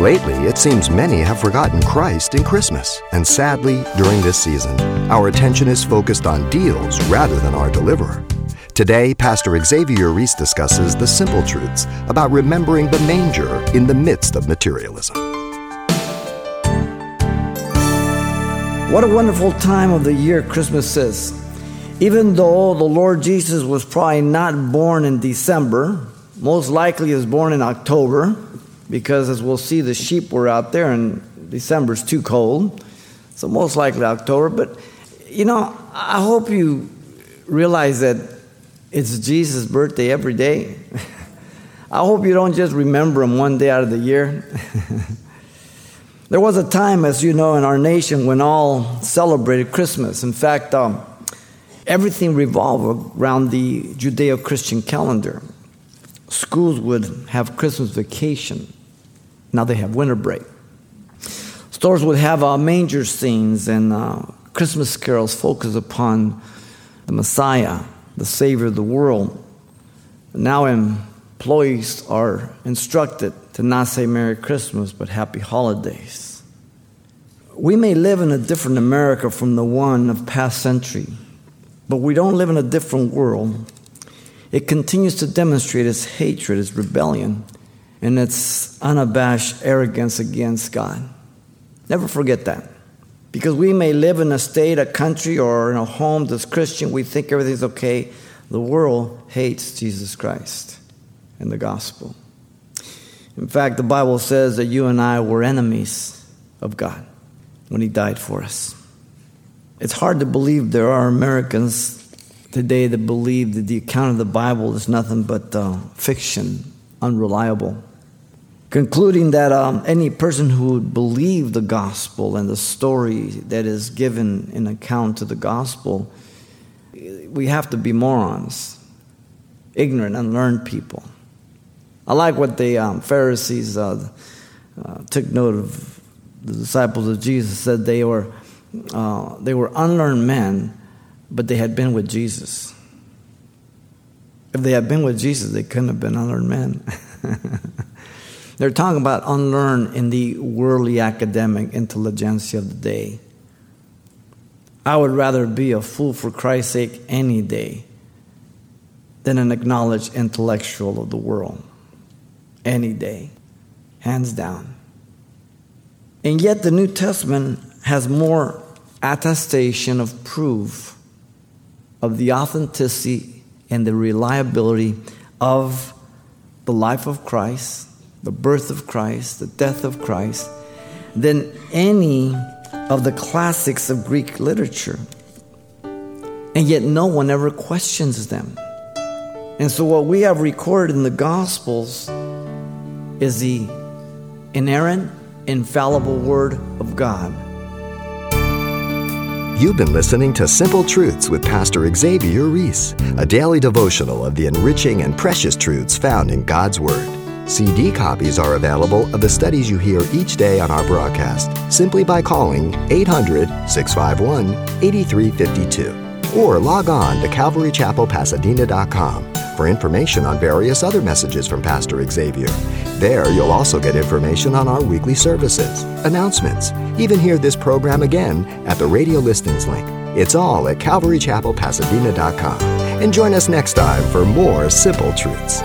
Lately, it seems many have forgotten Christ in Christmas, and sadly, during this season, our attention is focused on deals rather than our deliverer. Today, Pastor Xavier Reese discusses the simple truths about remembering the manger in the midst of materialism. What a wonderful time of the year Christmas is. Even though the Lord Jesus was probably not born in December, most likely is born in October, because as we'll see, the sheep were out there and December's too cold. So most likely October. But you know, I hope you realize that it's Jesus' birthday every day. I hope you don't just remember him one day out of the year. there was a time, as you know, in our nation when all celebrated Christmas. In fact, um, everything revolved around the Judeo Christian calendar. Schools would have Christmas vacation. Now they have winter break. Stores would have uh, manger scenes and uh, Christmas carols focus upon the Messiah, the Savior of the world. Now employees are instructed to not say Merry Christmas, but Happy Holidays. We may live in a different America from the one of past century, but we don't live in a different world. It continues to demonstrate its hatred, its rebellion, and its unabashed arrogance against God. Never forget that. Because we may live in a state, a country, or in a home that's Christian, we think everything's okay. The world hates Jesus Christ and the gospel. In fact, the Bible says that you and I were enemies of God when He died for us. It's hard to believe there are Americans today that believe that the account of the Bible is nothing but uh, fiction, unreliable concluding that um, any person who would believe the gospel and the story that is given in account to the gospel, we have to be morons, ignorant, unlearned people. I like what the um, Pharisees uh, uh, took note of. The disciples of Jesus said they were uh, they were unlearned men, but they had been with Jesus. If they had been with Jesus, they couldn't have been unlearned men. They're talking about unlearned in the worldly academic intelligentsia of the day. I would rather be a fool for Christ's sake any day than an acknowledged intellectual of the world. Any day. Hands down. And yet, the New Testament has more attestation of proof of the authenticity and the reliability of the life of Christ the birth of Christ, the death of Christ, than any of the classics of Greek literature. And yet, no one ever questions them. And so, what we have recorded in the Gospels is the inerrant, infallible Word of God. You've been listening to Simple Truths with Pastor Xavier Reese, a daily devotional of the enriching and precious truths found in God's Word. CD copies are available of the studies you hear each day on our broadcast simply by calling 800 651 8352 or log on to CalvaryChapelPasadena.com for information on various other messages from Pastor Xavier. There, you'll also get information on our weekly services, announcements, even hear this program again at the radio listings link. It's all at CalvaryChapelPasadena.com. And join us next time for more simple truths.